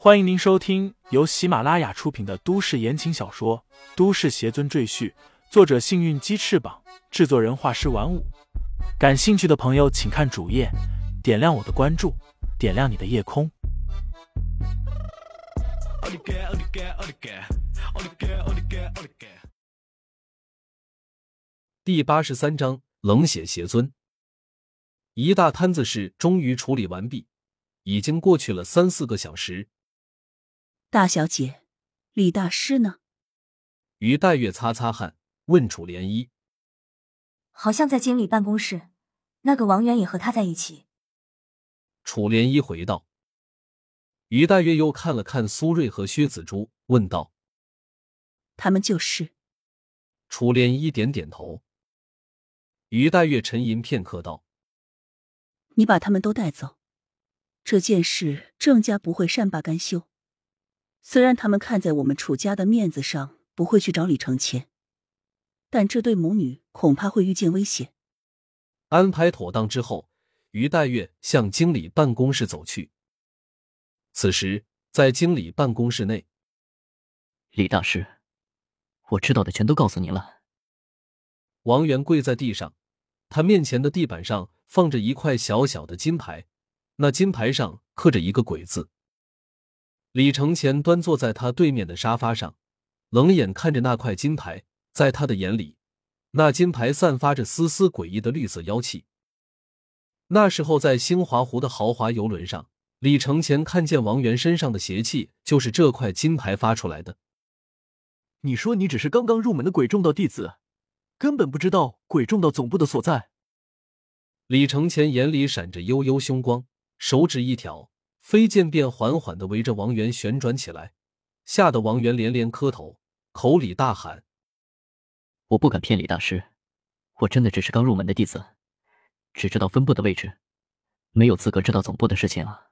欢迎您收听由喜马拉雅出品的都市言情小说《都市邪尊赘婿》，作者：幸运鸡翅膀，制作人：画师玩五。感兴趣的朋友，请看主页，点亮我的关注，点亮你的夜空。第八十三章冷血邪尊。一大摊子事终于处理完毕，已经过去了三四个小时。大小姐，李大师呢？于黛月擦擦汗，问楚涟漪：“好像在经理办公室，那个王源也和他在一起。”楚涟漪回道。于黛月又看了看苏瑞和薛子珠，问道：“他们就是？”楚涟漪点点头。于黛月沉吟片刻，道：“你把他们都带走，这件事郑家不会善罢甘休。虽然他们看在我们楚家的面子上不会去找李承前，但这对母女恐怕会遇见危险。”安排妥当之后，于黛月向经理办公室走去。此时，在经理办公室内，李大师，我知道的全都告诉您了。王源跪在地上，他面前的地板上放着一块小小的金牌，那金牌上刻着一个“鬼”字。李承前端坐在他对面的沙发上，冷眼看着那块金牌，在他的眼里，那金牌散发着丝丝诡异的绿色妖气。那时候，在兴华湖的豪华游轮上。李承前看见王源身上的邪气，就是这块金牌发出来的。你说你只是刚刚入门的鬼众道弟子，根本不知道鬼众道总部的所在。李承前眼里闪着幽幽凶光，手指一挑，飞剑便缓缓的围着王源旋转起来，吓得王源连连磕头，口里大喊：“我不敢骗李大师，我真的只是刚入门的弟子，只知道分部的位置，没有资格知道总部的事情啊。”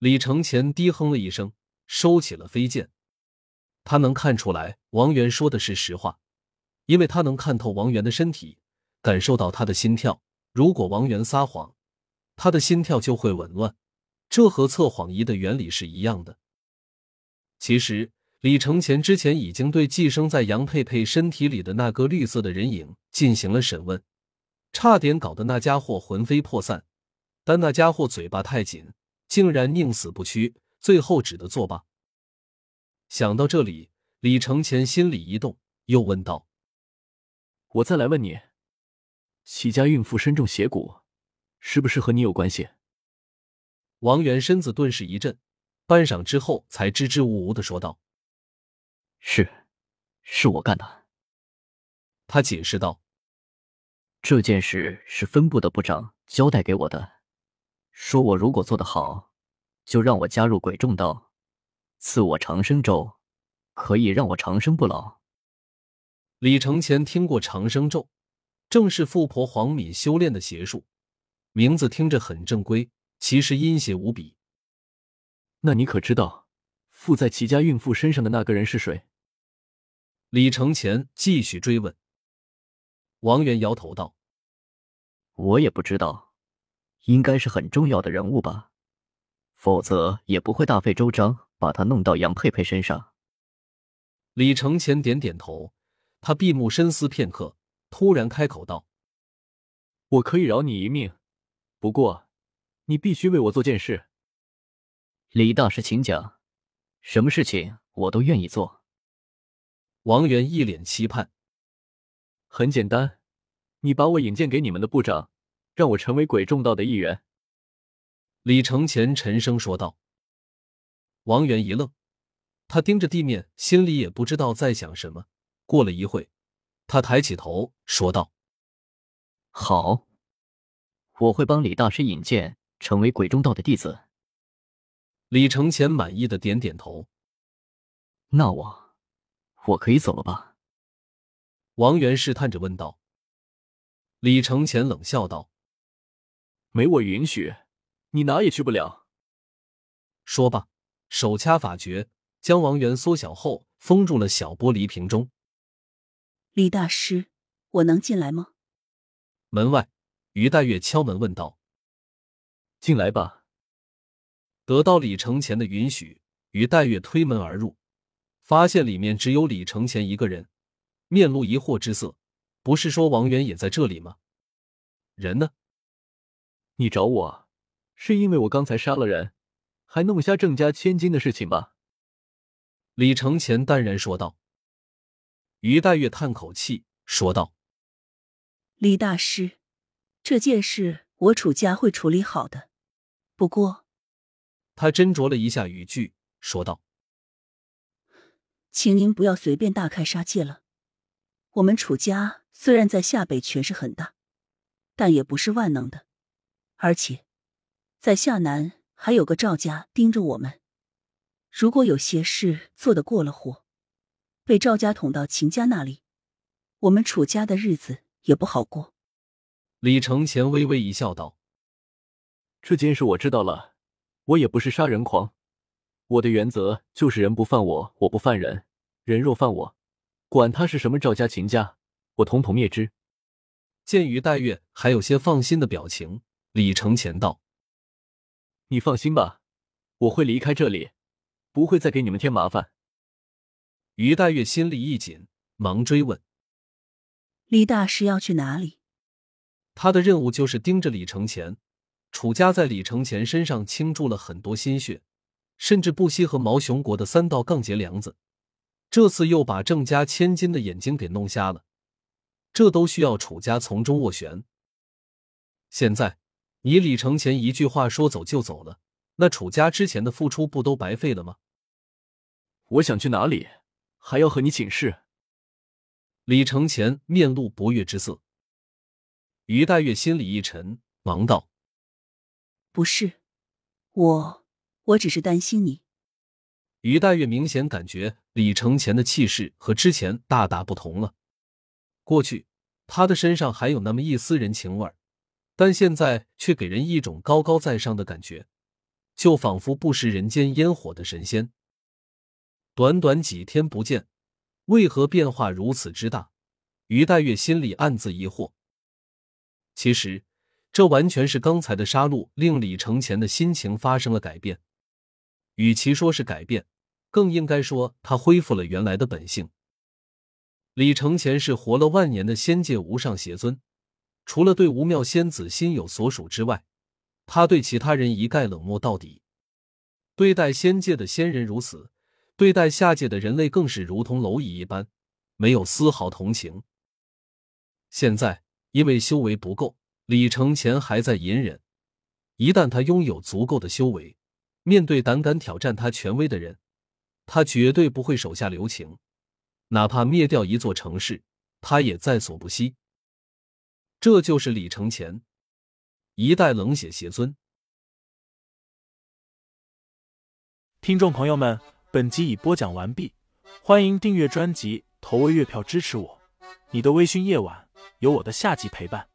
李承前低哼了一声，收起了飞剑。他能看出来王源说的是实话，因为他能看透王源的身体，感受到他的心跳。如果王源撒谎，他的心跳就会紊乱，这和测谎仪的原理是一样的。其实，李承前之前已经对寄生在杨佩佩身体里的那个绿色的人影进行了审问，差点搞得那家伙魂飞魄散，但那家伙嘴巴太紧。竟然宁死不屈，最后只得作罢。想到这里，李承前心里一动，又问道：“我再来问你，齐家孕妇身中邪骨，是不是和你有关系？”王源身子顿时一震，半晌之后才支支吾吾的说道：“是，是我干的。”他解释道：“这件事是分部的部长交代给我的。”说我如果做得好，就让我加入鬼众道，赐我长生咒，可以让我长生不老。李承前听过长生咒，正是富婆黄敏修炼的邪术，名字听着很正规，其实阴险无比。那你可知道附在齐家孕妇身上的那个人是谁？李承前继续追问。王源摇头道：“我也不知道。”应该是很重要的人物吧，否则也不会大费周章把他弄到杨佩佩身上。李承前点点头，他闭目深思片刻，突然开口道：“我可以饶你一命，不过你必须为我做件事。”李大师，请讲，什么事情我都愿意做。王源一脸期盼：“很简单，你把我引荐给你们的部长。”让我成为鬼众道的一员。”李承前沉声说道。王源一愣，他盯着地面，心里也不知道在想什么。过了一会，他抬起头说道：“好，我会帮李大师引荐成为鬼中道的弟子。”李承前满意的点点头。那我，我可以走了吧？王源试探着问道。李承前冷笑道。没我允许，你哪也去不了。说罢，手掐法诀，将王源缩小后封入了小玻璃瓶中。李大师，我能进来吗？门外，于黛月敲门问道：“进来吧。”得到李承前的允许，于黛月推门而入，发现里面只有李承前一个人，面露疑惑之色。不是说王源也在这里吗？人呢？你找我，是因为我刚才杀了人，还弄瞎郑家千金的事情吧？李承前淡然说道。于黛月叹口气说道：“李大师，这件事我楚家会处理好的。不过……”他斟酌了一下语句，说道：“请您不要随便大开杀戒了。我们楚家……”虽然在下北权势很大，但也不是万能的，而且在下南还有个赵家盯着我们。如果有些事做得过了火，被赵家捅到秦家那里，我们楚家的日子也不好过。李承前微微一笑，道：“这件事我知道了，我也不是杀人狂，我的原则就是人不犯我，我不犯人，人若犯我，管他是什么赵家、秦家。”我统统灭之。见于黛月还有些放心的表情，李承前道：“你放心吧，我会离开这里，不会再给你们添麻烦。”于黛月心里一紧，忙追问：“李大师要去哪里？”他的任务就是盯着李承前。楚家在李承前身上倾注了很多心血，甚至不惜和毛雄国的三道杠结梁子。这次又把郑家千金的眼睛给弄瞎了。这都需要楚家从中斡旋。现在你李承前一句话说走就走了，那楚家之前的付出不都白费了吗？我想去哪里，还要和你请示。李承前面露不悦之色。于黛月心里一沉，忙道：“不是，我我只是担心你。”于黛月明显感觉李承前的气势和之前大大不同了。过去，他的身上还有那么一丝人情味儿，但现在却给人一种高高在上的感觉，就仿佛不食人间烟火的神仙。短短几天不见，为何变化如此之大？于黛月心里暗自疑惑。其实，这完全是刚才的杀戮令李承前的心情发生了改变。与其说是改变，更应该说他恢复了原来的本性。李承前是活了万年的仙界无上邪尊，除了对吴妙仙子心有所属之外，他对其他人一概冷漠到底。对待仙界的仙人如此，对待下界的人类更是如同蝼蚁一般，没有丝毫同情。现在因为修为不够，李承前还在隐忍。一旦他拥有足够的修为，面对胆敢挑战他权威的人，他绝对不会手下留情。哪怕灭掉一座城市，他也在所不惜。这就是李承前，一代冷血邪尊。听众朋友们，本集已播讲完毕，欢迎订阅专辑，投喂月票支持我。你的微醺夜晚，有我的下集陪伴。